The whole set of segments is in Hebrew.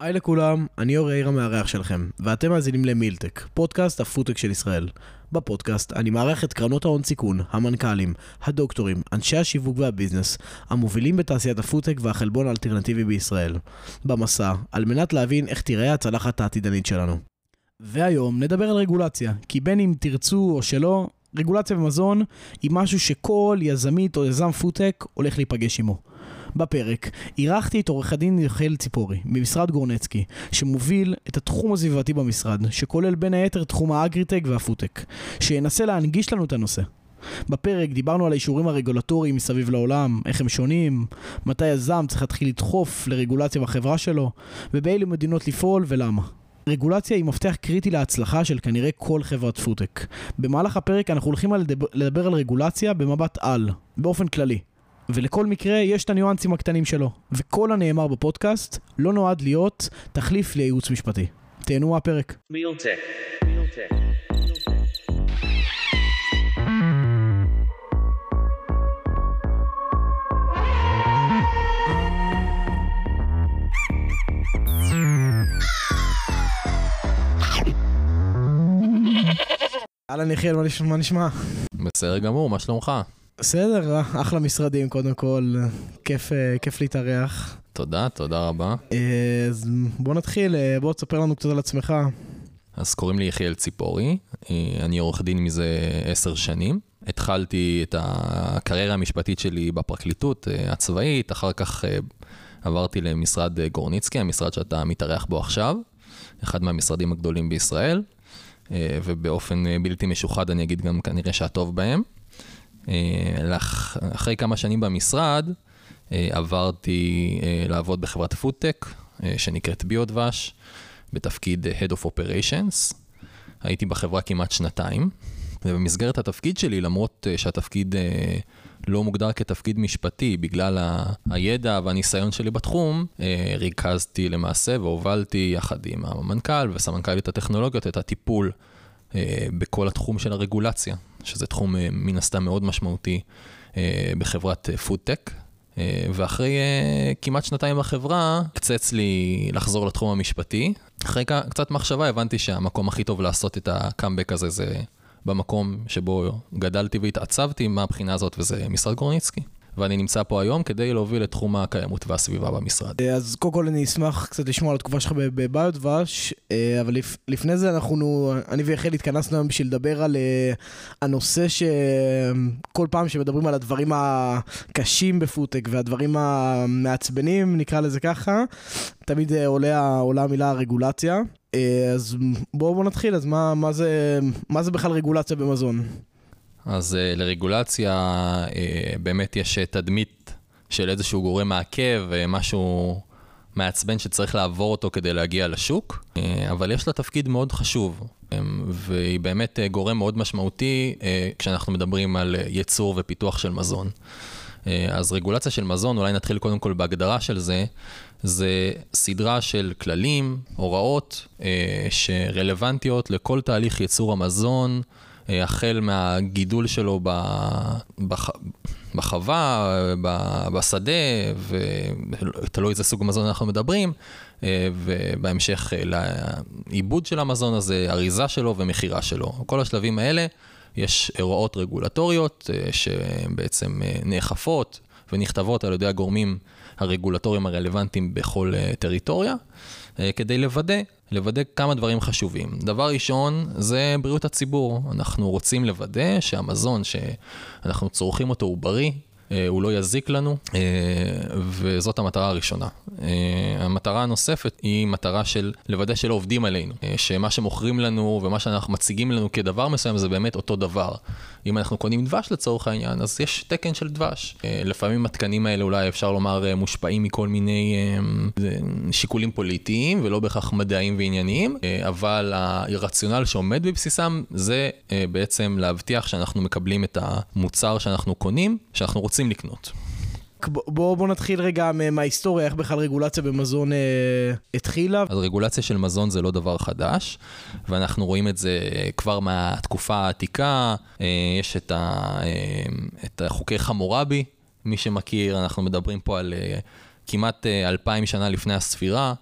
היי לכולם, אני אור יאיר המארח שלכם, ואתם מאזינים למילטק, פודקאסט הפודטק של ישראל. בפודקאסט אני מארח את קרנות ההון סיכון, המנכ"לים, הדוקטורים, אנשי השיווק והביזנס, המובילים בתעשיית הפודטק והחלבון האלטרנטיבי בישראל. במסע, על מנת להבין איך תיראה הצלחת העתידנית שלנו. והיום נדבר על רגולציה, כי בין אם תרצו או שלא, רגולציה במזון היא משהו שכל יזמית או יזם פודטק הולך להיפגש עמו. בפרק אירחתי את עורך הדין יחיאל ציפורי ממשרד גורנצקי, שמוביל את התחום הסביבתי במשרד, שכולל בין היתר תחום האגריטק והפודטק, שינסה להנגיש לנו את הנושא. בפרק דיברנו על האישורים הרגולטוריים מסביב לעולם, איך הם שונים, מתי יזם צריך להתחיל לדחוף לרגולציה בחברה שלו, ובאילו מדינות לפעול ולמה. רגולציה היא מפתח קריטי להצלחה של כנראה כל חברת פודטק. במהלך הפרק אנחנו הולכים לדבר על רגולציה במבט על, באופן כללי. ולכל מקרה יש את הניואנסים הקטנים שלו. וכל הנאמר בפודקאסט לא נועד להיות תחליף לייעוץ משפטי. תהנו מהפרק. אהלן יחיאל, מה נשמע? בסדר גמור, מה שלומך? בסדר, אחלה משרדים קודם כל, כיף, אה, כיף להתארח. תודה, תודה רבה. אה, אז בוא נתחיל, אה, בוא תספר לנו קצת על עצמך. אז קוראים לי יחיאל ציפורי, אני עורך דין מזה עשר שנים. התחלתי את הקריירה המשפטית שלי בפרקליטות הצבאית, אחר כך עברתי למשרד גורניצקי, המשרד שאתה מתארח בו עכשיו, אחד מהמשרדים הגדולים בישראל, ובאופן בלתי משוחד אני אגיד גם כנראה שהטוב בהם. אה, אחרי כמה שנים במשרד, אה, עברתי אה, לעבוד בחברת פודטק, שנקראת ביודבש, בתפקיד Head of Operations. הייתי בחברה כמעט שנתיים, ובמסגרת התפקיד שלי, למרות שהתפקיד לא מוגדר כתפקיד משפטי, בגלל הידע והניסיון שלי בתחום, ריכזתי למעשה והובלתי יחד עם המנכ"ל וסמנכ"לית הטכנולוגיות את הטיפול בכל התחום של הרגולציה. שזה תחום אה, מן הסתם מאוד משמעותי אה, בחברת פודטק. אה, ואחרי כמעט שנתיים בחברה, קצץ לי לחזור לתחום המשפטי. אחרי קצת מחשבה הבנתי שהמקום הכי טוב לעשות את הקאמבק הזה זה במקום שבו גדלתי והתעצבתי מהבחינה הזאת, וזה משרד גורניצקי. ואני נמצא פה היום כדי להוביל את תחום הקיימות והסביבה במשרד. אז קודם כל אני אשמח קצת לשמוע על התקופה שלך בביו דבש, אה, אבל לפני זה אנחנו, אני ויחל התכנסנו היום בשביל לדבר על אה, הנושא שכל פעם שמדברים על הדברים הקשים בפודטק והדברים המעצבנים, נקרא לזה ככה, תמיד אה, עולה, עולה המילה רגולציה. אז בואו בוא נתחיל, אז מה, מה, זה, מה זה בכלל רגולציה במזון? אז uh, לרגולציה uh, באמת יש uh, תדמית של איזשהו גורם מעכב, uh, משהו מעצבן שצריך לעבור אותו כדי להגיע לשוק, uh, אבל יש לה תפקיד מאוד חשוב, um, והיא באמת uh, גורם מאוד משמעותי uh, כשאנחנו מדברים על uh, ייצור ופיתוח של מזון. Uh, אז רגולציה של מזון, אולי נתחיל קודם כל בהגדרה של זה, זה סדרה של כללים, הוראות uh, שרלוונטיות לכל תהליך ייצור המזון, אה, החל מהגידול שלו בח... בחווה, בשדה, ותלוי איזה סוג מזון אנחנו מדברים, אה, ובהמשך אה, לעיבוד של המזון הזה, אריזה שלו ומכירה שלו. כל השלבים האלה, יש הוראות רגולטוריות שבעצם נאכפות ונכתבות על ידי הגורמים הרגולטוריים הרלוונטיים בכל טריטוריה, כדי לוודא לוודא כמה דברים חשובים. דבר ראשון, זה בריאות הציבור. אנחנו רוצים לוודא שהמזון שאנחנו צורכים אותו הוא בריא, אה, הוא לא יזיק לנו, אה, וזאת המטרה הראשונה. אה, המטרה הנוספת היא מטרה של לוודא שלא עובדים עלינו, שמה שמוכרים לנו ומה שאנחנו מציגים לנו כדבר מסוים זה באמת אותו דבר. אם אנחנו קונים דבש לצורך העניין, אז יש תקן של דבש. לפעמים התקנים האלה אולי אפשר לומר מושפעים מכל מיני שיקולים פוליטיים ולא בהכרח מדעיים וענייניים, אבל הרציונל שעומד בבסיסם זה בעצם להבטיח שאנחנו מקבלים את המוצר שאנחנו קונים, שאנחנו רוצים לקנות. בואו בוא נתחיל רגע מההיסטוריה, איך בכלל רגולציה במזון אה, התחילה. אז רגולציה של מזון זה לא דבר חדש, ואנחנו רואים את זה כבר מהתקופה העתיקה, אה, יש את, ה, אה, את חוקי חמורבי, מי שמכיר, אנחנו מדברים פה על אה, כמעט אה, אלפיים שנה לפני הספירה.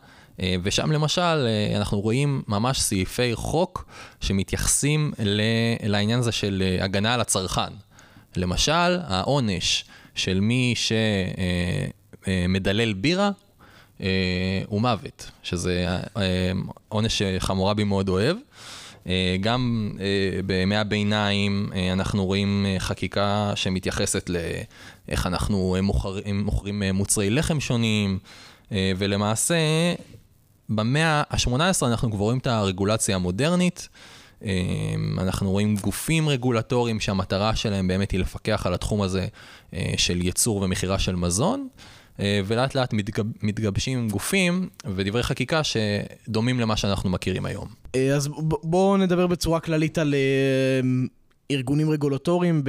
אה, ושם למשל אה, אנחנו רואים ממש סעיפי חוק שמתייחסים לעניין הזה של אה, הגנה על הצרכן. למשל, העונש של מי שמדלל בירה הוא מוות, שזה עונש שחמורבי מאוד אוהב. גם בימי הביניים אנחנו רואים חקיקה שמתייחסת לאיך אנחנו מוכרים, מוכרים מוצרי לחם שונים, ולמעשה במאה ה-18 אנחנו כבר רואים את הרגולציה המודרנית. אמ, אנחנו רואים גופים רגולטוריים שהמטרה שלהם באמת היא לפקח על התחום הזה אה, של ייצור ומכירה של מזון, אה, ולאט לאט מתגב, מתגבשים גופים ודברי חקיקה שדומים למה שאנחנו מכירים היום. אה, אז בואו נדבר בצורה כללית על ארגונים רגולטוריים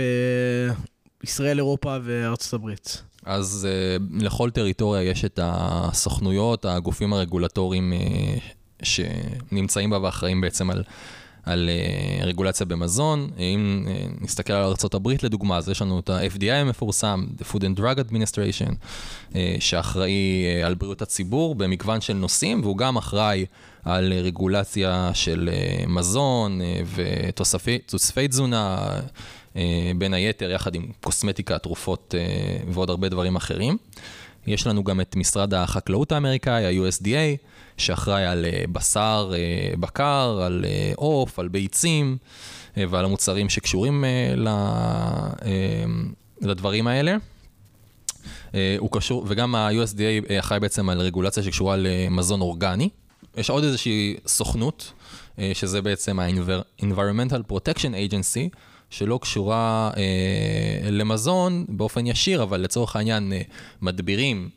בישראל, אירופה וארצות הברית. אז לכל טריטוריה יש את הסוכנויות, הגופים הרגולטוריים שנמצאים בה ואחראים בעצם על, על uh, רגולציה במזון. אם uh, נסתכל על ארה"ב לדוגמה, אז יש לנו את ה-FDI המפורסם, The Food and Drug Administration, שאחראי על בריאות הציבור במגוון של נושאים, והוא גם אחראי על רגולציה של מזון ותוספי תזונה. אה, בין היתר יחד עם קוסמטיקה, תרופות אה, ועוד הרבה דברים אחרים. יש לנו גם את משרד החקלאות האמריקאי, ה-USDA, שאחראי על אה, בשר, בקר, על עוף, על ביצים ועל המוצרים שקשורים לדברים האלה. הוא קשור, וגם ה-USDA אחראי בעצם על רגולציה שקשורה למזון אורגני. יש עוד איזושהי סוכנות, שזה בעצם ה-Environmental Protection Agency, שלא קשורה אה, למזון באופן ישיר, אבל לצורך העניין אה, מדבירים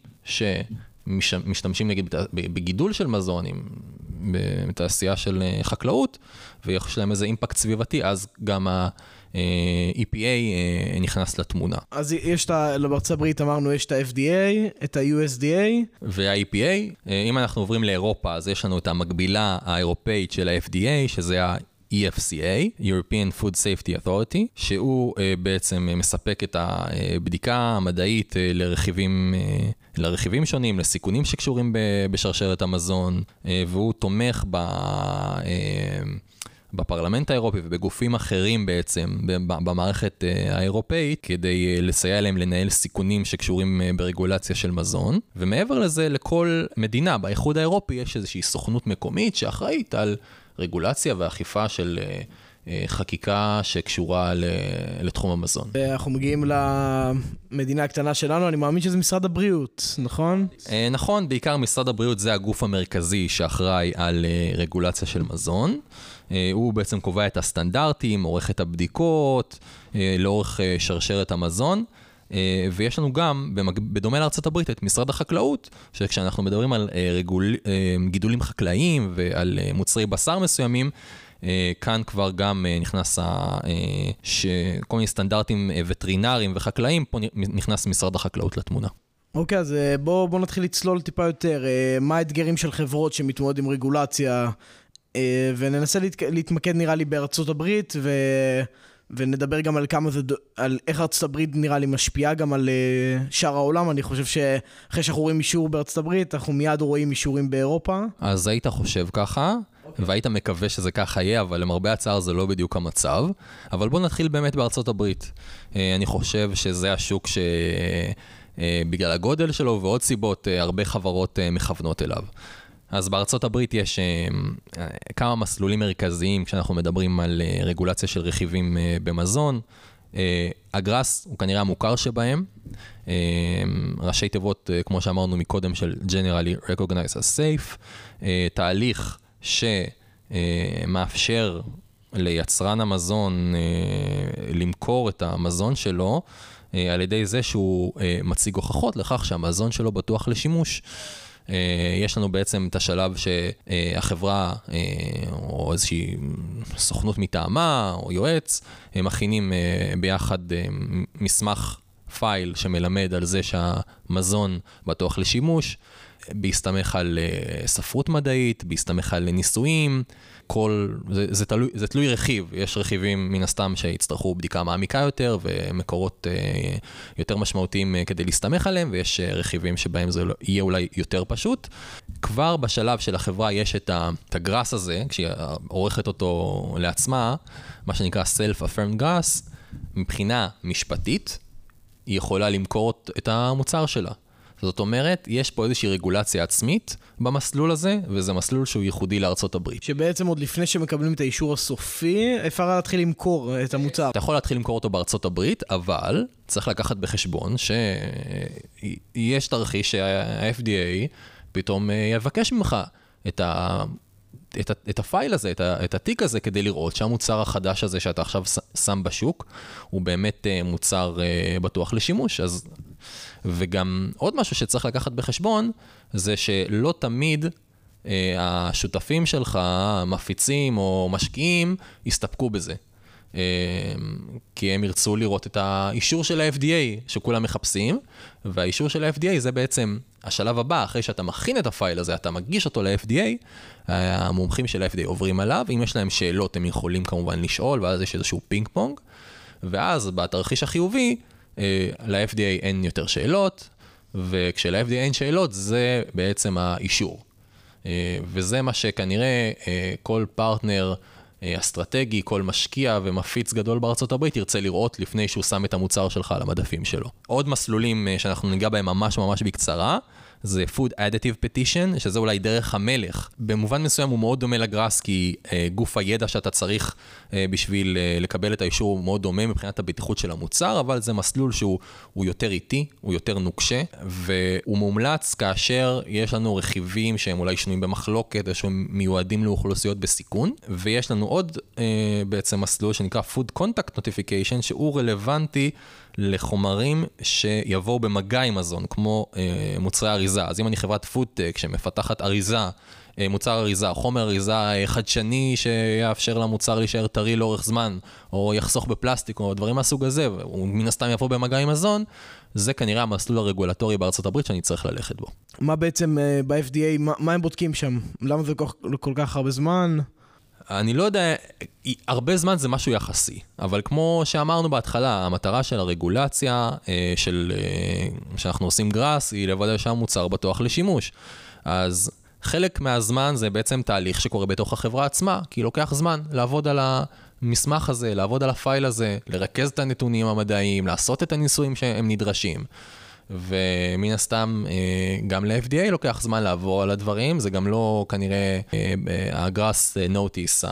שמשתמשים נגיד בגידול של מזונים, בתעשייה של אה, חקלאות, ויש להם איזה אימפקט סביבתי, אז גם ה... EPA אה, נכנס לתמונה. אז יש את ה... בארצות הברית אמרנו, יש את ה-FDA, את ה-USDA. וה-EPA, אם אנחנו עוברים לאירופה, אז יש לנו את המקבילה האירופאית של ה-FDA, שזה ה... EFCA, European Food Safety Authority, שהוא uh, בעצם uh, מספק את הבדיקה המדעית uh, לרכיבים, uh, לרכיבים שונים, לסיכונים שקשורים בשרשרת המזון, uh, והוא תומך ב... Uh, בפרלמנט האירופי ובגופים אחרים בעצם במערכת האירופאית כדי לסייע להם לנהל סיכונים שקשורים ברגולציה של מזון. ומעבר לזה, לכל מדינה באיחוד האירופי יש איזושהי סוכנות מקומית שאחראית על רגולציה ואכיפה של אה, אה, חקיקה שקשורה לתחום המזון. אנחנו מגיעים למדינה הקטנה שלנו, אני מאמין שזה משרד הבריאות, נכון? אה, נכון, בעיקר משרד הבריאות זה הגוף המרכזי שאחראי על רגולציה של מזון. הוא בעצם קובע את הסטנדרטים, עורך את הבדיקות, לאורך שרשרת המזון. אה, ויש לנו גם, בדומה לארה"ב, את משרד החקלאות, שכשאנחנו מדברים על אה, רגול, אה, גידולים חקלאיים ועל מוצרי בשר מסוימים, כאן כבר גם נכנס כל מיני סטנדרטים וטרינריים וחקלאיים, פה נכנס משרד החקלאות לתמונה. אוקיי, okay, אז בואו בוא נתחיל לצלול טיפה יותר. מה האתגרים של חברות שמתמודד עם רגולציה, וננסה להת... להתמקד נראה לי בארצות הברית, ו... ונדבר גם על כמה זה, על איך ארצות הברית נראה לי משפיעה גם על uh, שאר העולם. אני חושב שאחרי שאנחנו רואים אישור בארצות הברית, אנחנו מיד רואים אישורים באירופה. אז היית חושב ככה, okay. אוקיי. והיית מקווה שזה ככה יהיה, אבל למרבה הצער זה לא בדיוק המצב. אבל בואו נתחיל באמת בארצות הברית. Uh, אני חושב שזה השוק שבגלל uh, הגודל שלו ועוד סיבות, הרבה חברות מכוונות אליו. אז בארצות הברית יש uh, כמה מסלולים מרכזיים כשאנחנו מדברים על uh, רגולציה של רכיבים במזון. הגראס הוא כנראה המוכר שבהם. ראשי תיבות, כמו שאמרנו מקודם, של Generally Recognized as Safe. תהליך שמאפשר ליצרן המזון למכור את המזון שלו על ידי זה שהוא מציג הוכחות לכך שהמזון שלו בטוח לשימוש. אה, יש לנו בעצם את השלב שהחברה אה, או איזושהי סוכנות מטעמה או יועץ מכינים אה, ביחד מסמך פייל שמלמד על זה שהמזון בטוח לשימוש. בהסתמך על אה, ספרות מדעית, בהסתמך על ניסויים, כל, זה, זה, תלוי, זה תלוי רכיב, יש רכיבים מן הסתם שיצטרכו בדיקה מעמיקה יותר ומקורות אה, יותר משמעותיים אה, כדי להסתמך עליהם, ויש אה, רכיבים שבהם זה לא, יהיה אולי יותר פשוט. כבר בשלב של החברה יש את, ה, את הגראס הזה, כשהיא עורכת אותו לעצמה, מה שנקרא Self-Affirmed Grass, מבחינה משפטית, היא יכולה למכור את המוצר שלה. זאת אומרת, יש פה איזושהי רגולציה עצמית במסלול הזה, וזה מסלול שהוא ייחודי לארצות הברית. שבעצם עוד לפני שמקבלים את האישור הסופי, אפשר להתחיל למכור את המוצר. אתה יכול להתחיל למכור אותו בארצות הברית, אבל צריך לקחת בחשבון שיש תרחיש שה-FDA פתאום אה, יבקש ממך את ה... את, ה, את הפייל הזה, את, ה, את התיק הזה, כדי לראות שהמוצר החדש הזה שאתה עכשיו שם בשוק, הוא באמת אה, מוצר אה, בטוח לשימוש. אז וגם עוד משהו שצריך לקחת בחשבון, זה שלא תמיד אה, השותפים שלך, מפיצים או משקיעים, יסתפקו בזה. אה, כי הם ירצו לראות את האישור של ה-FDA שכולם מחפשים, והאישור של ה-FDA זה בעצם השלב הבא, אחרי שאתה מכין את ה file הזה, אתה מגיש אותו ל-FDA, המומחים של ה-FDA עוברים עליו, אם יש להם שאלות הם יכולים כמובן לשאול, ואז יש איזשהו פינג פונג, ואז בתרחיש החיובי, ל-FDA אין יותר שאלות, וכשל-FDA אין שאלות זה בעצם האישור. אה, וזה מה שכנראה אה, כל פרטנר אסטרטגי, כל משקיע ומפיץ גדול בארצות הברית ירצה לראות לפני שהוא שם את המוצר שלך על המדפים שלו. עוד מסלולים שאנחנו ניגע בהם ממש ממש בקצרה. זה Food Additive Petition, שזה אולי דרך המלך. במובן מסוים הוא מאוד דומה לגראס, כי uh, גוף הידע שאתה צריך uh, בשביל uh, לקבל את האישור הוא מאוד דומה מבחינת הבטיחות של המוצר, אבל זה מסלול שהוא יותר איטי, הוא יותר נוקשה, והוא מומלץ כאשר יש לנו רכיבים שהם אולי שנויים במחלוקת, או שהם מיועדים לאוכלוסיות בסיכון, ויש לנו עוד uh, בעצם מסלול שנקרא Food Contact Notification, שהוא רלוונטי לחומרים שיבואו במגע עם מזון, כמו אה, מוצרי אריזה. אז אם אני חברת פודטק שמפתחת אריזה, אה, מוצר אריזה, חומר אריזה אה, חדשני שיאפשר למוצר להישאר טרי לאורך זמן, או יחסוך בפלסטיק או דברים מהסוג הזה, והוא מן הסתם יבוא במגע עם מזון, זה כנראה המסלול הרגולטורי בארצות הברית שאני צריך ללכת בו. מה בעצם אה, ב-FDA, מה, מה הם בודקים שם? למה זה כל, כל כך הרבה זמן? אני לא יודע, הרבה זמן זה משהו יחסי, אבל כמו שאמרנו בהתחלה, המטרה של הרגולציה, אה, של, אה, שאנחנו עושים גראס, היא לוודא שהמוצר בטוח לשימוש. אז חלק מהזמן זה בעצם תהליך שקורה בתוך החברה עצמה, כי לוקח זמן לעבוד על המסמך הזה, לעבוד על הפייל הזה, לרכז את הנתונים המדעיים, לעשות את הניסויים שהם נדרשים. ומן הסתם אה, גם ל-FDA לוקח זמן לעבור על הדברים, זה גם לא כנראה הגראס נוטיס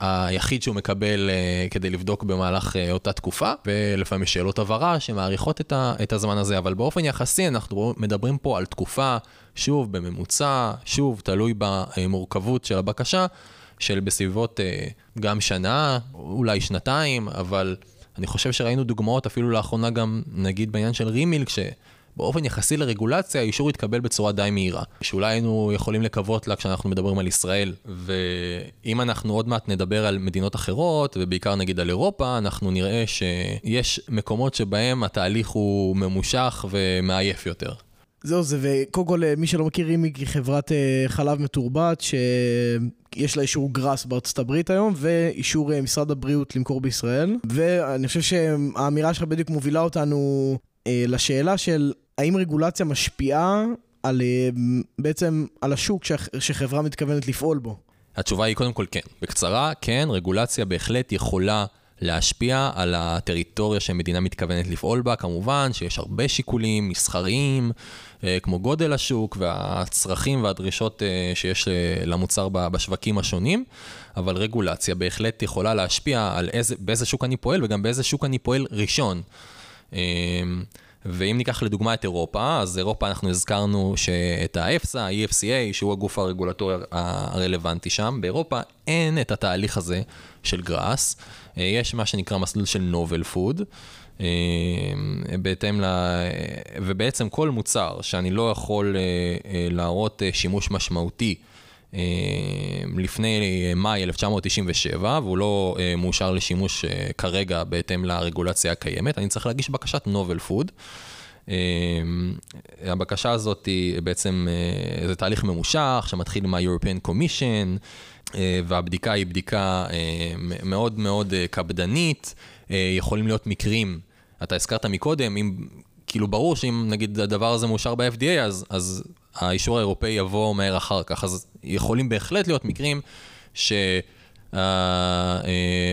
היחיד שהוא מקבל אה, כדי לבדוק במהלך אה, אותה תקופה, ולפעמים יש שאלות הבהרה שמעריכות את הזמן הזה, אבל באופן יחסי אנחנו מדברים פה על תקופה, שוב, בממוצע, שוב, תלוי במורכבות של הבקשה, של בסביבות גם שנה, אולי שנתיים, אבל... אני חושב שראינו דוגמאות אפילו לאחרונה גם, נגיד בעניין של רימילק, שבאופן יחסי לרגולציה, האישור התקבל בצורה די מהירה. שאולי היינו יכולים לקוות לה כשאנחנו מדברים על ישראל. ואם אנחנו עוד מעט נדבר על מדינות אחרות, ובעיקר נגיד על אירופה, אנחנו נראה שיש מקומות שבהם התהליך הוא ממושך ומעייף יותר. זהו זה, וקודם כל, מי שלא מכיר, רימיק היא חברת אה, חלב מתורבת, שיש לה אישור גראס בארצות הברית היום, ואישור אה, משרד הבריאות למכור בישראל. ואני חושב שהאמירה שלך בדיוק מובילה אותנו אה, לשאלה של האם רגולציה משפיעה על, בעצם על השוק שחברה מתכוונת לפעול בו. התשובה היא קודם כל כן. בקצרה, כן, רגולציה בהחלט יכולה להשפיע על הטריטוריה שמדינה מתכוונת לפעול בה, כמובן שיש הרבה שיקולים מסחריים, אה, כמו גודל השוק והצרכים והדרישות אה, שיש אה, למוצר בשווקים השונים, אבל רגולציה בהחלט יכולה להשפיע על איזה, באיזה שוק אני פועל וגם באיזה שוק אני פועל ראשון. ואם ניקח לדוגמה את אירופה, אז אירופה אנחנו הזכרנו שאת ה-EFSA, ה-EFCA, שהוא הגוף הרגולטורי הרלוונטי שם, באירופה אין את התהליך הזה של גראס, יש מה שנקרא מסלול של novel food. אה, בהתאם ל... ובעצם כל מוצר שאני לא יכול אה, אה, להראות שימוש משמעותי לפני מאי 1997, והוא לא מאושר לשימוש כרגע בהתאם לרגולציה הקיימת, אני צריך להגיש בקשת novel food. הבקשה הזאת היא בעצם, זה תהליך ממושך שמתחיל מה-European Commission, והבדיקה היא בדיקה מאוד מאוד קפדנית. יכולים להיות מקרים, אתה הזכרת מקודם, אם, כאילו ברור שאם נגיד הדבר הזה מאושר ב-FDA, אז, אז האישור האירופאי יבוא מהר אחר כך, אז יכולים בהחלט להיות מקרים ש... Uh,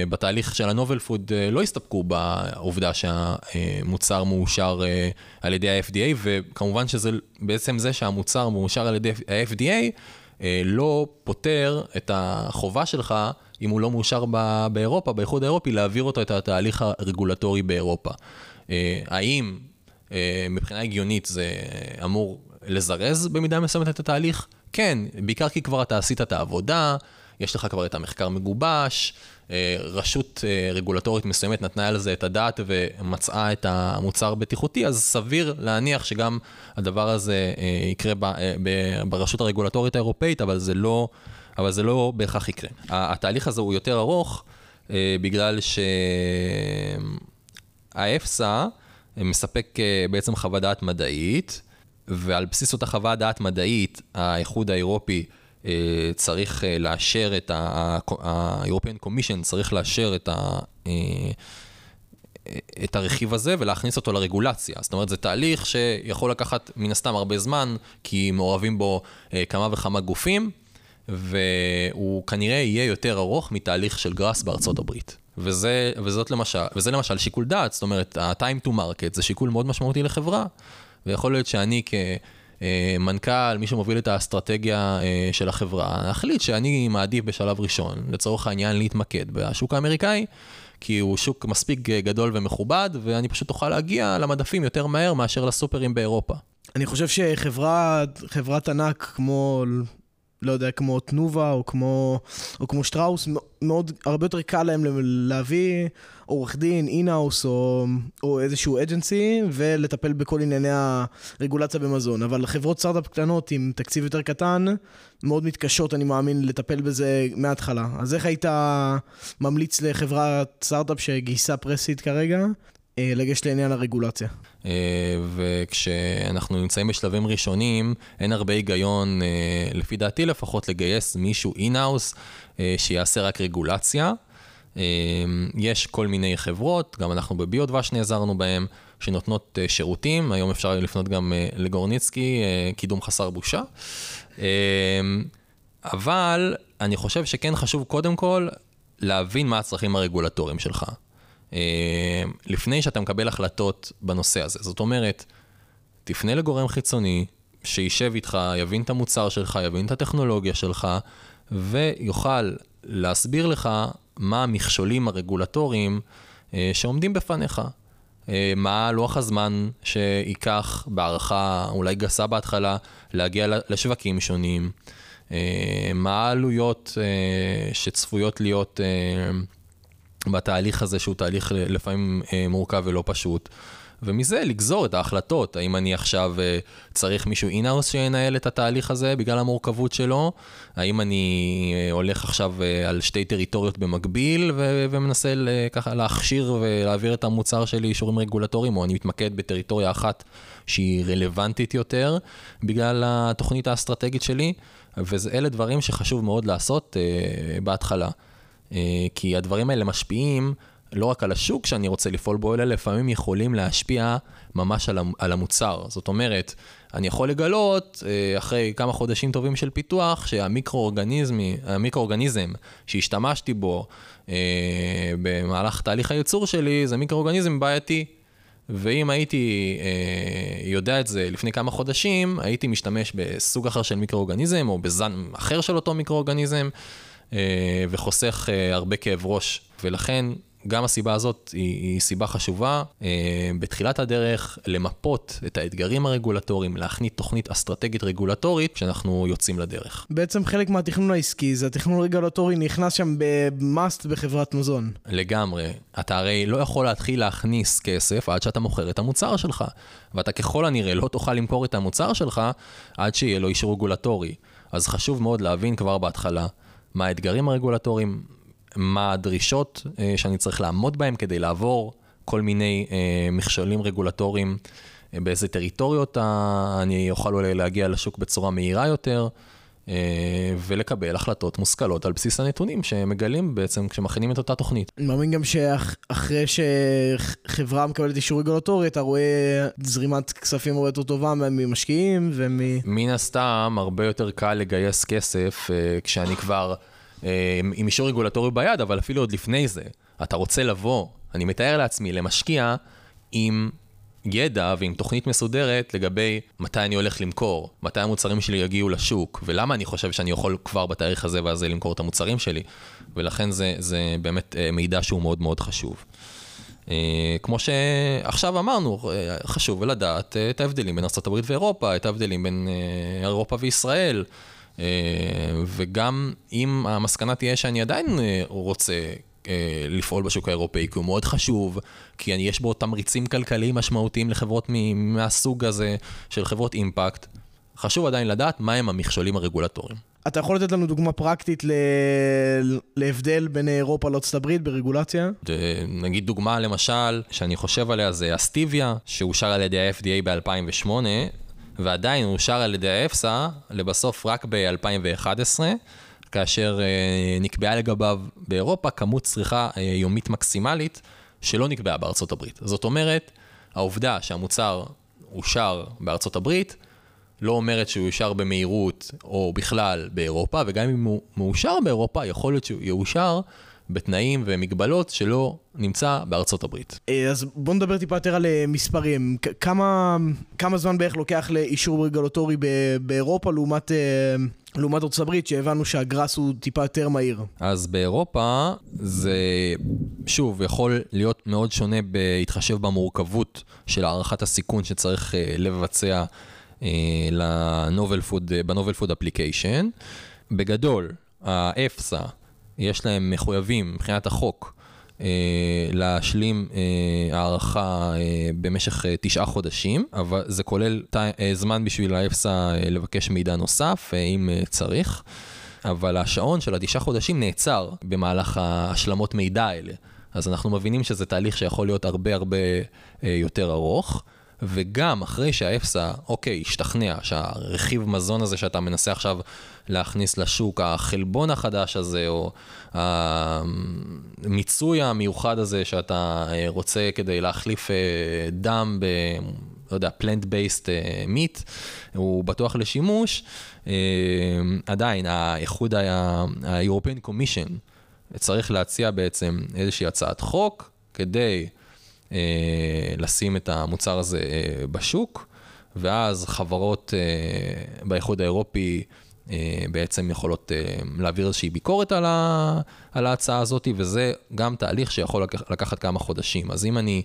בתהליך של הנובל פוד uh, לא הסתפקו בעובדה שהמוצר מאושר uh, על ידי ה-FDA, וכמובן שזה בעצם זה שהמוצר מאושר על ידי ה-FDA לא פותר את החובה שלך, אם הוא לא מאושר באירופה, באיחוד האירופי, להעביר אותו את התהליך הרגולטורי באירופה. האם מבחינה הגיונית זה אמור לזרז במידה מסוימת את התהליך? כן, בעיקר כי כבר אתה עשית את העבודה, יש לך כבר את המחקר מגובש, אה, רשות אה, רגולטורית מסוימת נתנה על זה את הדעת ומצאה את המוצר הבטיחותי, אז סביר להניח שגם הדבר הזה אה, יקרה ברשות הרגולטורית האירופאית, אבל זה לא, אבל זה לא בהכרח יקרה. התהליך הזה הוא יותר ארוך, בגלל שהאפסה מספק בעצם חוות דעת מדעית, ועל בסיס אותה חוות דעת מדעית, האיחוד האירופי צריך אה, לאשר את ה-European Commission צריך לאשר את ה... אה, את הרכיב הזה ולהכניס אותו לרגולציה. זאת אומרת, זה תהליך שיכול לקחת מן הסתם הרבה זמן, כי מעורבים בו כמה וכמה גופים, והוא כנראה יהיה יותר ארוך מתהליך של גראס בארצות הברית. וזה, וזאת למשל, וזה למשל שיקול דעת, זאת אומרת, ה-time to market זה שיקול מאוד משמעותי לחברה, ויכול להיות שאני כ... אה, מנכ"ל, מי שמוביל את האסטרטגיה אה, של החברה, החליט שאני מעדיף בשלב ראשון, לצורך העניין, להתמקד בשוק האמריקאי, כי הוא שוק מספיק גדול ומכובד, ואני פשוט אוכל להגיע למדפים יותר מהר מאשר לסופרים באירופה. אני חושב שחברת ענק כמו לא יודע, כמו תנובה או כמו, או כמו שטראוס, מאוד, הרבה יותר קל להם להביא עורך דין, אינאוס או, או איזשהו אג'נסי ולטפל בכל ענייני הרגולציה במזון. אבל חברות סטארט-אפ קטנות עם תקציב יותר קטן, מאוד מתקשות, אני מאמין, לטפל בזה מההתחלה. אז איך היית ממליץ לחברת סטארט-אפ שגייסה פרסיד כרגע, לגשת לעניין הרגולציה. אה, וכשאנחנו נמצאים בשלבים ראשונים, אין הרבה היגיון, אה, לפי דעתי לפחות, לגייס מישהו אינאוס שיעשה רק רגולציה. יש כל מיני חברות, גם אנחנו בביודבש נעזרנו בהם, שנותנות שירותים, היום אפשר לפנות גם לגורניצקי, קידום חסר בושה. אבל אני חושב שכן חשוב קודם כל להבין מה הצרכים הרגולטוריים שלך. אה, לפני שאתה מקבל החלטות בנושא הזה. זאת אומרת, תפנה לגורם חיצוני, שישב איתך, יבין את המוצר שלך, יבין את הטכנולוגיה שלך, ויוכל להסביר לך מה המכשולים הרגולטוריים אה, שעומדים בפניך. אה, מה לוח הזמן שייקח בהערכה אולי גסה בהתחלה להגיע לשווקים שונים, מה העלויות שצפויות להיות בתהליך הזה, שהוא תהליך לפעמים אה, מורכב ולא פשוט. ומזה לגזור את ההחלטות, האם אני עכשיו אה, צריך מישהו אינאוס שינהל את התהליך הזה בגלל המורכבות שלו, האם אני אה, הולך עכשיו על שתי טריטוריות במקביל ו- ומנסה ככה להכשיר ולהעביר את המוצר שלי אישורים רגולטוריים, או אני מתמקד בטריטוריה אחת שהיא רלוונטית יותר בגלל התוכנית האסטרטגית שלי, ואלה דברים שחשוב מאוד לעשות uh, בהתחלה. אה, כי הדברים האלה משפיעים לא רק על השוק שאני רוצה לפעול בו, אלא לפעמים יכולים להשפיע ממש על המוצר. זאת אומרת, אני יכול לגלות אה, אחרי כמה חודשים טובים של פיתוח, שהמיקרואורגניזם שהשתמשתי בו אה, במהלך תהליך הייצור שלי, זה מיקרואורגניזם בעייתי. ואם הייתי אה, יודע את זה לפני כמה חודשים, הייתי משתמש בסוג אחר של מיקרואורגניזם, או בזן אחר של אותו מיקרואורגניזם. אה, וחוסך אה, הרבה כאב ראש. ולכן גם הסיבה הזאת היא, היא סיבה חשובה. אה, בתחילת הדרך, למפות את האתגרים הרגולטוריים, להכניס תוכנית אסטרטגית רגולטורית כשאנחנו יוצאים לדרך. בעצם חלק מהתכנון העסקי זה התכנון הרגולטורי נכנס שם במאסט בחברת מזון. לגמרי. אתה הרי לא יכול להתחיל להכניס כסף עד שאתה מוכר את המוצר שלך. ואתה ככל הנראה לא תוכל למכור את המוצר שלך עד שיהיה לו אישור רגולטורי. אז חשוב מאוד להבין כבר בהתחלה מה האתגרים הרגולטוריים, מה הדרישות אה, שאני צריך לעמוד בהם כדי לעבור כל מיני אה, מכשולים רגולטוריים באיזה טריטוריות אני אוכל אולי להגיע לשוק בצורה מהירה יותר. אה, ולקבל החלטות מושכלות על בסיס הנתונים שמגלים בעצם כשמכינים את אותה תוכנית. אני מאמין גם שאחרי שחברה מקבלת אישור רגולטורי, אתה רואה זרימת כספים הרבה יותר טובה ממשקיעים ומ... מן הסתם, הרבה יותר קל לגייס כסף אה, כשאני כבר אה, עם אישור רגולטורי ביד, אבל אפילו עוד לפני זה, אתה רוצה לבוא, אני מתאר לעצמי, למשקיע עם ידע ועם תוכנית מסודרת לגבי מתי אני הולך למכור, מתי המוצרים שלי יגיעו לשוק, ולמה אני חושב שאני יכול כבר בתאריך הזה והזה למכור את המוצרים שלי. ולכן זה, זה באמת אה, מידע שהוא מאוד מאוד חשוב. אה, כמו שעכשיו אמרנו, אה, חשוב לדעת את ההבדלים בין ארה"ב ואירופה, את ההבדלים בין אירופה וישראל. וגם אם המסקנה תהיה שאני עדיין רוצה לפעול בשוק האירופאי, כי הוא מאוד חשוב, כי יש בו תמריצים כלכליים משמעותיים לחברות מהסוג הזה של חברות אימפקט. חשוב עדיין לדעת מהם המכשולים הרגולטוריים. אתה יכול לתת לנו דוגמה פרקטית ל... להבדל בין אירופה לארצות הברית ברגולציה? נגיד דוגמה למשל, שאני חושב עליה זה אסטיביה, שאושר על ידי ה-FDA ב-2008, ועדיין אושר על ידי ה-EFSA לבסוף רק ב-2011. כאשר אה, נקבעה לגביו באירופה כמות צריכה אה, יומית מקסימלית שלא נקבעה בארצות הברית. זאת אומרת, העובדה שהמוצר אושר בארצות הברית, לא אומרת שהוא יאושר במהירות או בכלל באירופה, וגם אם הוא מאושר באירופה, יכול להיות שהוא יאושר בתנאים ומגבלות שלא נמצא בארצות הברית. אה, אז בוא נדבר טיפה יותר על אה, מספרים. כמה, כמה זמן בערך לוקח לאישור רגולטורי באירופה לעומת... אה, לעומת ארצות הברית, שהבנו שהגראס הוא טיפה יותר מהיר. אז באירופה זה, שוב, יכול להיות מאוד שונה בהתחשב במורכבות של הערכת הסיכון שצריך לבצע ל novel food, ב novel food application. בגדול, ה EFSA יש להם מחויבים מבחינת החוק אה, להשלים אה, הערכה אה, במשך אה, תשעה חודשים, אבל זה כולל ת, אה, זמן בשביל ה EFSA אה, לבקש מידע נוסף, אה, אם אה, צריך, אבל השעון של התשעה חודשים נעצר במהלך ההשלמות מידע האלה. אז אנחנו מבינים שזה תהליך שיכול להיות הרבה הרבה אה, יותר ארוך. וגם אחרי שהאפסה, אוקיי, השתכנע שהרכיב מזון הזה שאתה מנסה עכשיו להכניס לשוק, החלבון החדש הזה, או המיצוי המיוחד הזה שאתה אה, רוצה כדי להחליף אה, דם ב... לא יודע, plant-based אה, meat, הוא בטוח לשימוש. עדיין, האיחוד ה-European Commission צריך להציע בעצם איזושהי הצעת חוק כדי אה, לשים את המוצר הזה אה, בשוק, ואז חברות אה, באיחוד האירופי בעצם יכולות להעביר איזושהי ביקורת על, ה, על ההצעה הזאת, וזה גם תהליך שיכול לקח, לקחת כמה חודשים. אז אם אני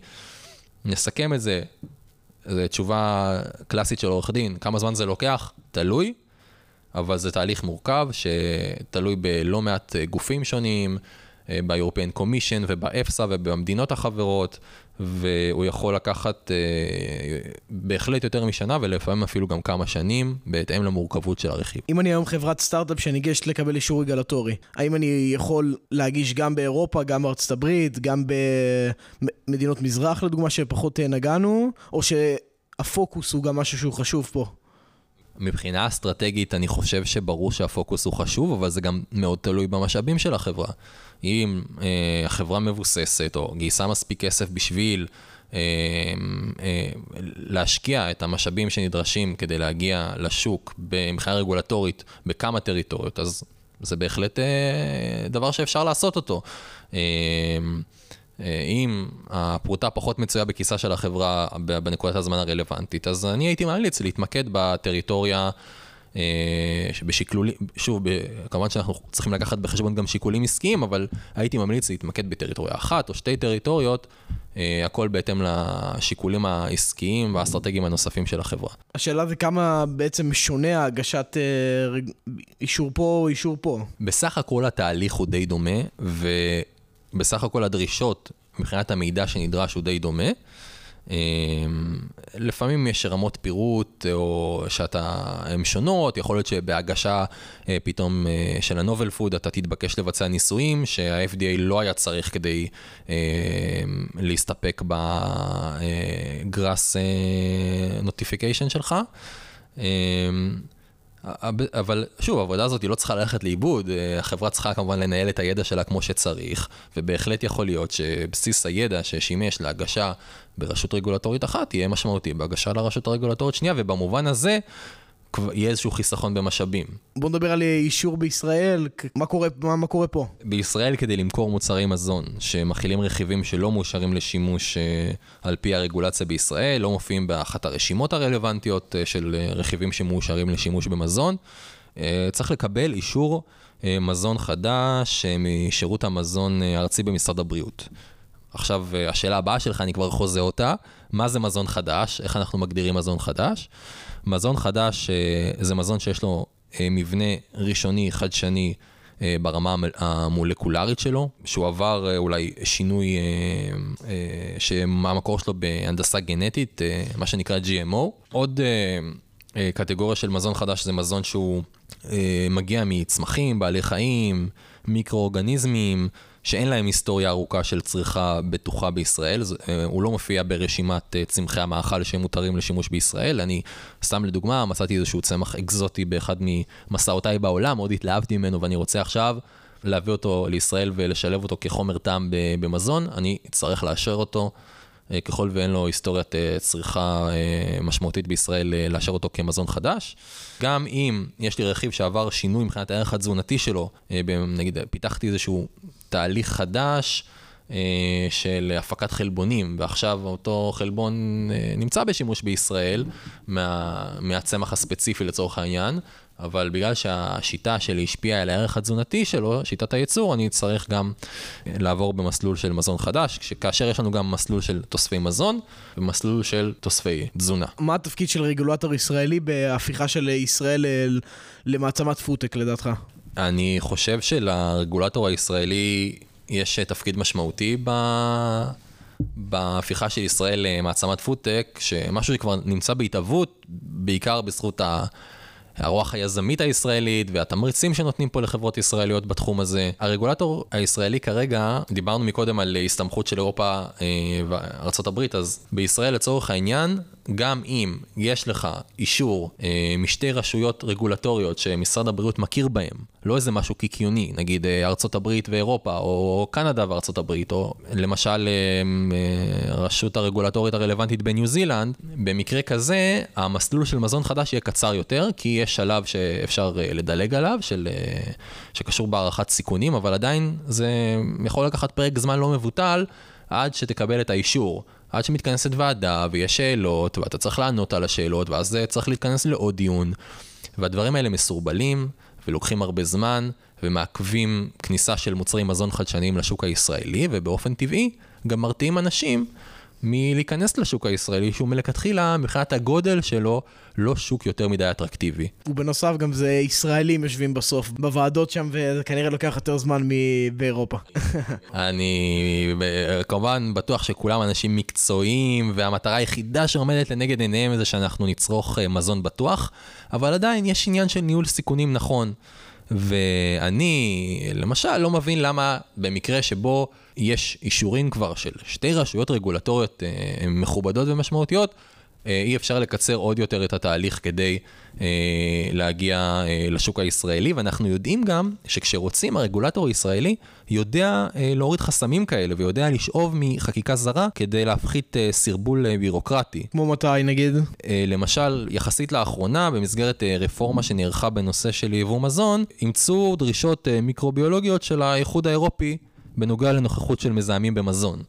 נסכם את זה, זו תשובה קלאסית של עורך דין, כמה זמן זה לוקח? תלוי, אבל זה תהליך מורכב שתלוי בלא מעט גופים שונים, ב-European Commission וב-EFSA ובמדינות החברות, והוא יכול לקחת אה, בהחלט יותר משנה ולפעמים אפילו גם כמה שנים, בהתאם למורכבות של הרכיב. אם אני היום חברת סטארט-אפ שניגשת לקבל אישור רגלטורי, האם אני יכול להגיש גם באירופה, גם בארצות הברית, גם במדינות מזרח לדוגמה שפחות אה, נגענו, או שהפוקוס הוא גם משהו שהוא חשוב פה? מבחינה אסטרטגית אני חושב שברור שהפוקוס הוא חשוב, אבל זה גם מאוד תלוי במשאבים של החברה. אם אה, החברה מבוססת או גייסה מספיק כסף בשביל אה, אה, להשקיע את המשאבים שנדרשים כדי להגיע לשוק מבחינה רגולטורית בכמה טריטוריות, אז זה בהחלט אה, דבר שאפשר לעשות אותו. אה, אה, אם הפרוטה פחות מצויה בכיסה של החברה בנקודת הזמן הרלוונטית, אז אני הייתי ממליץ להתמקד בטריטוריה אה, שבשקלולים, שוב, כמובן שאנחנו צריכים לקחת בחשבון גם שיקולים עסקיים, אבל הייתי ממליץ להתמקד בטריטוריה אחת או שתי טריטוריות, אה, הכל בהתאם לשיקולים העסקיים והאסטרטגיים הנוספים של החברה. השאלה זה כמה בעצם שונה הגשת אישור פה או אישור פה. בסך הכל התהליך הוא די דומה, ו... בסך הכל הדרישות מבחינת המידע שנדרש הוא די דומה. לפעמים יש רמות פירוט או שאתה, הן שונות, יכול להיות שבהגשה פתאום של ה-novel food אתה תתבקש לבצע ניסויים שה-FDA לא היה צריך כדי להסתפק ב-GRAS notification שלך. אבל שוב, העבודה הזאת היא לא צריכה ללכת לאיבוד, אה, החברה צריכה כמובן לנהל את הידע שלה כמו שצריך, ובהחלט יכול להיות שבסיס הידע ששימש להגשה ברשות רגולטורית אחת יהיה משמעותי בהגשה לרשות הרגולטורית שנייה, ובמובן הזה יהיה איזשהו חיסכון במשאבים. בוא נדבר על אישור בישראל, מה קורה, מה, מה קורה פה? בישראל כדי למכור מוצרי מזון שמכילים רכיבים שלא מאושרים לשימוש uh, על פי הרגולציה בישראל, לא מופיעים באחת הרשימות הרלוונטיות uh, של רכיבים שמאושרים לשימוש במזון, צריך לקבל אישור מזון חדש משירות המזון הארצי במשרד הבריאות. עכשיו, השאלה הבאה שלך, אני כבר חוזה אותה, מה זה מזון חדש? איך אנחנו מגדירים מזון חדש? מזון חדש אה, זה מזון שיש לו אה, מבנה ראשוני, חדשני, אה, ברמה המולקולרית שלו, שהוא עבר אולי שינוי שהמקור שלו בהנדסה גנטית, מה שנקרא GMO. עוד קטגוריה של מזון חדש זה מזון שהוא מגיע מצמחים, בעלי חיים, מיקרואורגניזמים, שאין להם היסטוריה ארוכה של צריכה בטוחה בישראל, אה, הוא לא מופיע ברשימת אה, צמחי המאכל שמותרים לשימוש בישראל. אני, סתם לדוגמה, מצאתי איזשהו צמח אקזוטי באחד ממסעותיי בעולם, מאוד התלהבתי ממנו ואני רוצה עכשיו להביא אותו לישראל ולשלב אותו כחומר טעם במזון, אני אצטרך לאשר אותו. אה, ככל ואין לו היסטוריית צריכה משמעותית בישראל, לאשר אותו כמזון חדש. גם אם יש לי רכיב שעבר שינוי מבחינת הערך התזונתי שלו, נגיד פיתחתי איזשהו תהליך חדש אה, של הפקת חלבונים, ועכשיו אותו חלבון אה, נמצא בשימוש בישראל מה, מהצמח הספציפי לצורך העניין, אבל בגלל שהשיטה שלי השפיעה על הערך התזונתי שלו, שיטת הייצור, אני צריך גם אה, לעבור במסלול של מזון חדש, כאשר יש לנו גם מסלול של תוספי מזון ומסלול של תוספי תזונה. מה התפקיד של רגולטור ישראלי בהפיכה של ישראל למעצמת פודטק לדעתך? אני חושב שלרגולטור הישראלי יש תפקיד משמעותי ב... בהפיכה של ישראל למעצמת פודטק, שמשהו שכבר נמצא בהתהוות, בעיקר בזכות ה... הרוח היזמית הישראלית והתמריצים שנותנים פה לחברות ישראליות בתחום הזה. הרגולטור הישראלי כרגע, דיברנו מקודם על הסתמכות של אירופה אה, וארה"ב, אז בישראל לצורך העניין, גם אם יש לך אישור אה, משתי רשויות רגולטוריות שמשרד הבריאות מכיר בהן, לא איזה משהו קיקיוני, נגיד אה, ארצות הברית ואירופה, או קנדה וארצות הברית, או למשל אה, אה, הרשות הרגולטורית הרלוונטית בניו זילנד, במקרה כזה, המסלול של מזון חדש יהיה קצר יותר, כי יש שלב שאפשר אה, לדלג עליו, של, אה, שקשור בהערכת סיכונים, אבל עדיין זה יכול לקחת פרק זמן לא מבוטל עד שתקבל את האישור. עד שמתכנסת ועדה ויש שאלות ואתה צריך לענות על השאלות ואז צריך להתכנס לעוד דיון. והדברים האלה מסורבלים ולוקחים הרבה זמן ומעכבים כניסה של מוצרי מזון חדשניים לשוק הישראלי ובאופן טבעי גם מרתיעים אנשים מלהיכנס לשוק הישראלי, שהוא מלכתחילה, מבחינת הגודל שלו, לא שוק יותר מדי אטרקטיבי. ובנוסף גם זה ישראלים יושבים בסוף בוועדות שם, וזה כנראה לוקח יותר זמן מבאירופה. אני כמובן בטוח שכולם אנשים מקצועיים, והמטרה היחידה שעומדת לנגד עיניהם זה שאנחנו נצרוך אה, מזון בטוח, אבל עדיין יש עניין של ניהול סיכונים נכון. ואני, למשל, לא מבין למה במקרה שבו יש אישורים כבר של שתי רשויות רגולטוריות אה, מכובדות ומשמעותיות, אי אפשר לקצר עוד יותר את התהליך כדי אה, להגיע אה, לשוק הישראלי, ואנחנו יודעים גם שכשרוצים, הרגולטור הישראלי יודע אה, להוריד חסמים כאלה ויודע לשאוב מחקיקה זרה כדי להפחית אה, סרבול אה, בירוקרטי. כמו מתי נגיד? אה, למשל, יחסית לאחרונה, במסגרת אה, רפורמה שנערכה בנושא של יבוא מזון, אימצו דרישות אה, מיקרוביולוגיות של האיחוד האירופי בנוגע לנוכחות של מזהמים במזון.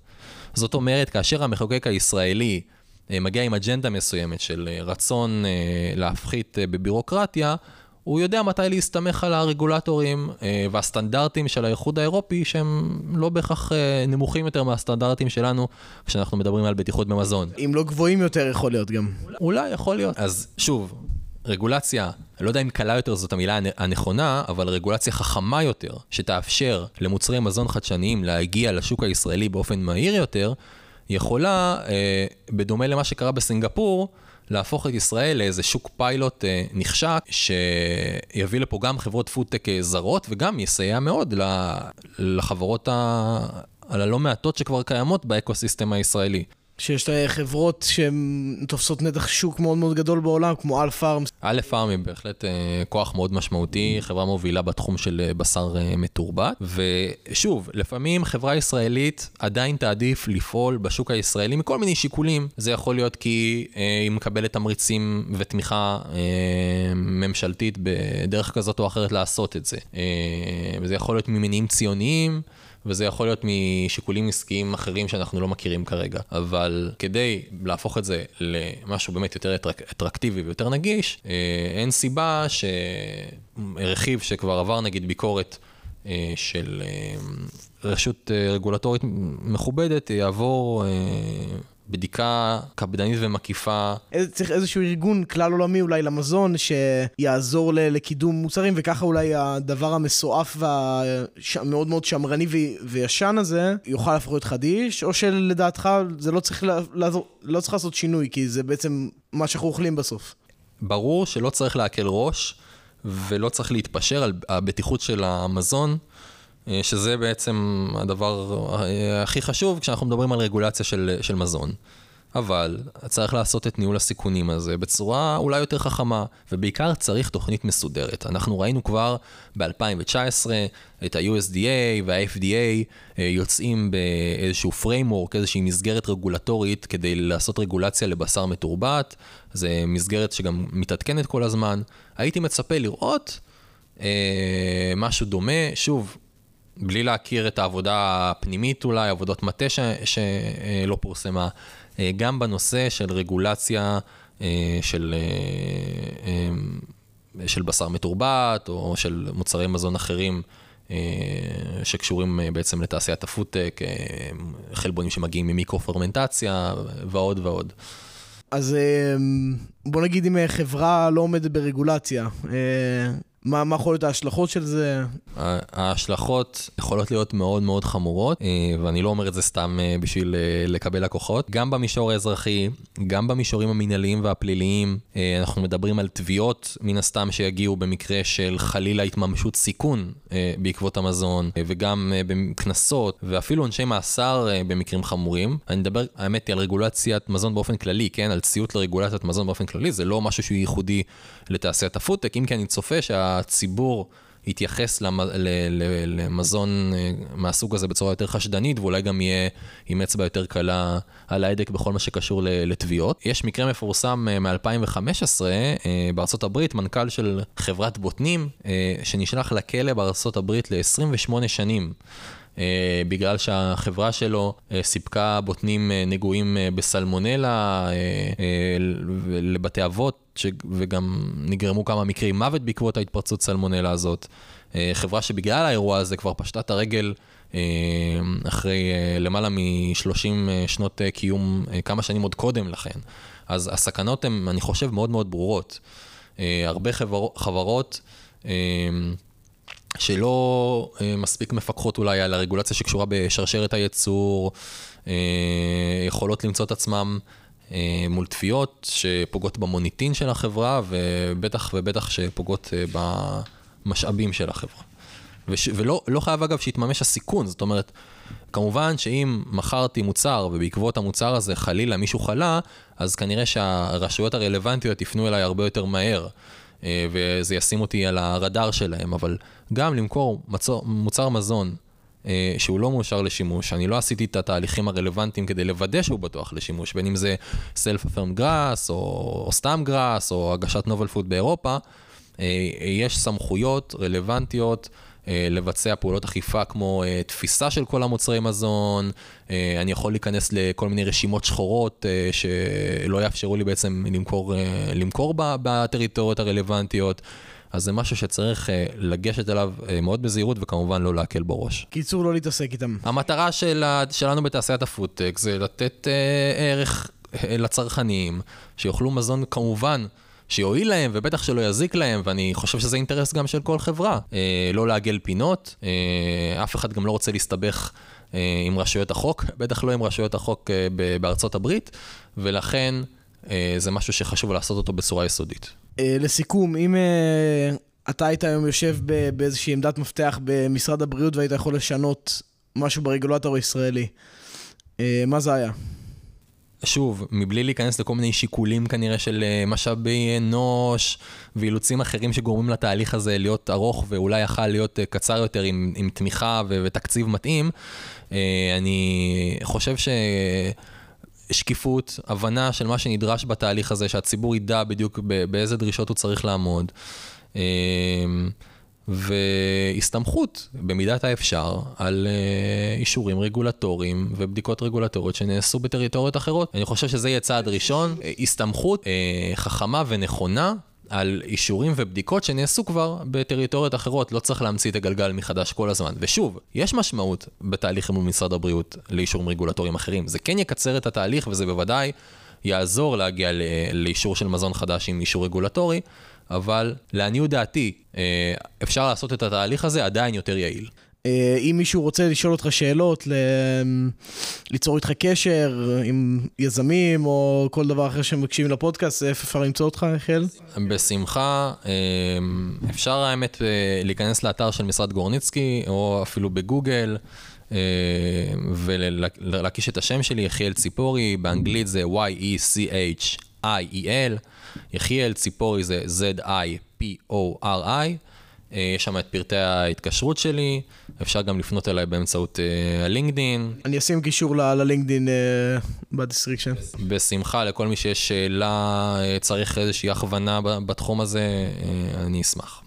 זאת אומרת, כאשר המחוקק הישראלי אה, מגיע עם אג'נדה מסוימת של אה, רצון אה, להפחית בבירוקרטיה, הוא יודע מתי להסתמך על הרגולטורים והסטנדרטים של האיחוד האירופי שהם לא בהכרח נמוכים יותר מהסטנדרטים שלנו כשאנחנו מדברים על בטיחות במזון. אם לא גבוהים יותר יכול להיות גם. אולי יכול להיות. אז שוב, רגולציה, אני לא יודע אם קלה יותר זאת המילה הנכונה, אבל רגולציה חכמה יותר, שתאפשר למוצרי מזון חדשניים להגיע לשוק הישראלי באופן מהיר יותר, יכולה, אה, בדומה למה שקרה בסינגפור, להפוך את ישראל לאיזה שוק פיילוט אה, נחשק, שיביא לפה גם חברות פודטק אה, זרות, וגם יסייע מאוד לחברות ה... על הלא מעטות שכבר קיימות באקוסיסטם הישראלי. שיש חברות שהן תופסות נתח שוק מאוד מאוד גדול בעולם, כמו אלף פארמס. אלף פארמס היא בהחלט אה, כוח מאוד משמעותי, חברה מובילה בתחום של אה, בשר אה, מתורבת. ושוב, לפעמים חברה ישראלית עדיין תעדיף לפעול בשוק הישראלי מכל מיני שיקולים. זה יכול להיות כי היא מקבלת תמריצים ותמיכה ממשלתית בדרך כזאת או אחרת לעשות את זה. וזה יכול להיות ממניעים ציוניים. וזה יכול להיות משיקולים עסקיים אחרים שאנחנו לא מכירים כרגע. אבל כדי להפוך את זה למשהו באמת יותר אטרקטיבי ויותר נגיש, אה, אין סיבה שרכיב שכבר עבר נגיד ביקורת אה, של אה, רשות רגולטורית מכובדת יעבור בדיקה קפדנית ומקיפה. צריך איזשהו ארגון כלל עולמי אולי למזון שיעזור לקידום מוצרים, וככה אולי הדבר המסועף והמאוד מאוד שמרני וישן הזה יוכל להפוך להיות חדיש, או שלדעתך זה לא צריך, לעזור, לא צריך לעשות שינוי, כי זה בעצם מה שאנחנו אוכלים בסוף. ברור שלא צריך להקל ראש, ולא צריך להתפשר על הבטיחות של המזון. אה, שזה בעצם הדבר אה, הכי חשוב כשאנחנו מדברים על רגולציה של, של מזון. אבל צריך לעשות את ניהול הסיכונים הזה בצורה אולי יותר חכמה, ובעיקר צריך תוכנית מסודרת. אנחנו ראינו כבר ב-2019 את ה-USDA וה-FDA אה, יוצאים באיזשהו framework, איזושהי מסגרת רגולטורית כדי לעשות רגולציה לבשר מתורבת. זו מסגרת שגם מתעדכנת כל הזמן. הייתי מצפה לראות אה, משהו דומה, שוב, בלי להכיר את העבודה הפנימית אולי, עבודות מטה שלא פורסמה, אה, גם בנושא של רגולציה אה, של, אה, של בשר מתורבת או של מוצרי מזון אחרים. שקשורים בעצם לתעשיית הפודטק, חלבונים שמגיעים ממיקרו-פרמנטציה ועוד ועוד. אז בוא נגיד אם חברה לא עומדת ברגולציה, מה, מה יכול להיות ההשלכות של זה? ההשלכות יכולות להיות מאוד מאוד חמורות, אה, ואני לא אומר את זה סתם אה, בשביל אה, לקבל לקוחות. גם במישור האזרחי, גם במישורים המנהליים והפליליים, אנחנו מדברים על תביעות, מן הסתם, שיגיעו במקרה של חלילה התממשות סיכון בעקבות המזון, וגם בקנסות, ואפילו עונשי מאסר במקרים חמורים. אני מדבר, האמת היא, על רגולציית מזון באופן כללי, כן? על ציות לרגולציית מזון באופן כללי, זה לא משהו שהוא ייחודי לתעשיית הפודטק, אם כי אני צופה שה... הציבור יתייחס למזון אה, מהסוג הזה בצורה יותר חשדנית, ואולי גם יהיה עם אצבע יותר קלה על ההדק בכל מה שקשור לתביעות. יש מקרה מפורסם אה, מ-2015 אה, בארצות הברית, מנכ"ל של חברת בוטנים, שנשלח לכלא בארצות הברית ל-28 שנים. אה, בגלל שהחברה שלו אה, סיפקה בוטנים אה, נגועים בסלמונלה לבתי אבות, וגם נגרמו כמה מקרי מוות בעקבות ההתפרצות סלמונלה הזאת. חברה שבגלל האירוע הזה כבר פשטה את הרגל אחרי למעלה מ-30 שנות קיום, כמה שנים עוד קודם לכן. אז הסכנות הן, אני חושב, מאוד מאוד ברורות. הרבה חבר, חברות... שלא אה, מספיק מפקחות אולי על הרגולציה שקשורה בשרשרת הייצור, אה, יכולות למצוא את עצמם אה, מול תביעות שפוגעות במוניטין של החברה, ובטח ובטח שפוגעות במשאבים של החברה. וש, ולא לא חייב אגב שיתממש הסיכון, זאת אומרת, כמובן שאם מכרתי מוצר ובעקבות המוצר הזה חלילה מישהו חלה, אז כנראה שהרשויות הרלוונטיות יפנו אליי הרבה יותר מהר. אה, וזה ישים אותי על הרדאר שלהם, אבל גם למכור מצור, מוצר מזון אה, שהוא לא מאושר לשימוש, אני לא עשיתי את התהליכים הרלוונטיים כדי לוודא שהוא בטוח לשימוש, בין אם זה Self-Affirmed Grass, או, או סתם גראס, או הגשת נובל פוד באירופה, אה, יש סמכויות רלוונטיות. אה, לבצע פעולות אכיפה כמו אה, תפיסה של כל המוצרי מזון, אה, אני יכול להיכנס לכל מיני רשימות שחורות שלא יאפשרו לי בעצם למכור, למכור בטריטוריות הרלוונטיות. אז זה משהו שצריך לגשת אליו מאוד בזהירות וכמובן לא להקל בראש. קיצור, לא להתעסק איתם. המטרה של, שלנו בתעשיית הפודטק זה לתת ערך לצרכנים, שיאכלו מזון כמובן. שיועיל להם ובטח שלא יזיק להם, ואני חושב שזה אינטרס גם של כל חברה. אה, לא לעגל פינות, אה, אף אחד גם לא רוצה להסתבך עם רשויות החוק, בטח לא עם רשויות החוק בארצות הברית, ולכן זה משהו שחשוב לעשות אותו בצורה יסודית. לסיכום, אם אתה היית היום יושב באיזושהי עמדת מפתח במשרד הבריאות והיית יכול לשנות משהו ברגולטור הישראלי, מה זה היה? שוב, מבלי להיכנס לכל מיני שיקולים כנראה של אה, משאבי אנוש ואילוצים אחרים שגורמים לתהליך הזה להיות ארוך ואולי יכל להיות אה, קצר יותר עם, עם תמיכה ו- ותקציב מתאים, אה, אני חושב ש... שקיפות, הבנה של מה שנדרש בתהליך הזה, שהציבור ידע בדיוק באיזה דרישות הוא צריך לעמוד. והסתמכות במידת האפשר על uh, אישורים רגולטוריים ובדיקות רגולטוריות שנעשו בטריטוריות אחרות. אני חושב שזה יהיה צעד ראשון, uh, הסתמכות uh, חכמה ונכונה על אישורים ובדיקות שנעשו כבר בטריטוריות אחרות, לא צריך להמציא את הגלגל מחדש כל הזמן. ושוב, יש משמעות בתהליך מול משרד הבריאות לאישורים רגולטוריים אחרים. זה כן יקצר את התהליך וזה בוודאי יעזור להגיע לאישור של מזון חדש עם אישור רגולטורי, אבל לעניות דעתי, אה, אפשר לעשות את התהליך הזה עדיין יותר יעיל. אה, אם מישהו רוצה לשאול אותך שאלות, ליצור איתך קשר עם יזמים או כל דבר אחר שמקשיבים לפודקאסט, איפה אפשר למצוא אותך, יחיאל? בשמחה. אה, אפשר האמת להיכנס לאתר של משרד גורניצקי, או אפילו בגוגל. ולהקיש את השם שלי, יחיאל ציפורי, באנגלית זה Y-E-C-H-I-E-L. יחיאל ציפורי זה Z-I-P-O-R-I. אה, יש שם את פרטי ההתקשרות שלי, אפשר גם לפנות אליי באמצעות אה, הלינקדין. אני אשים קישור ללינקדין אה, ב-description. בשמחה, לכל מי שיש שאלה, צריך איזושהי הכוונה בתחום הזה, אני אשמח.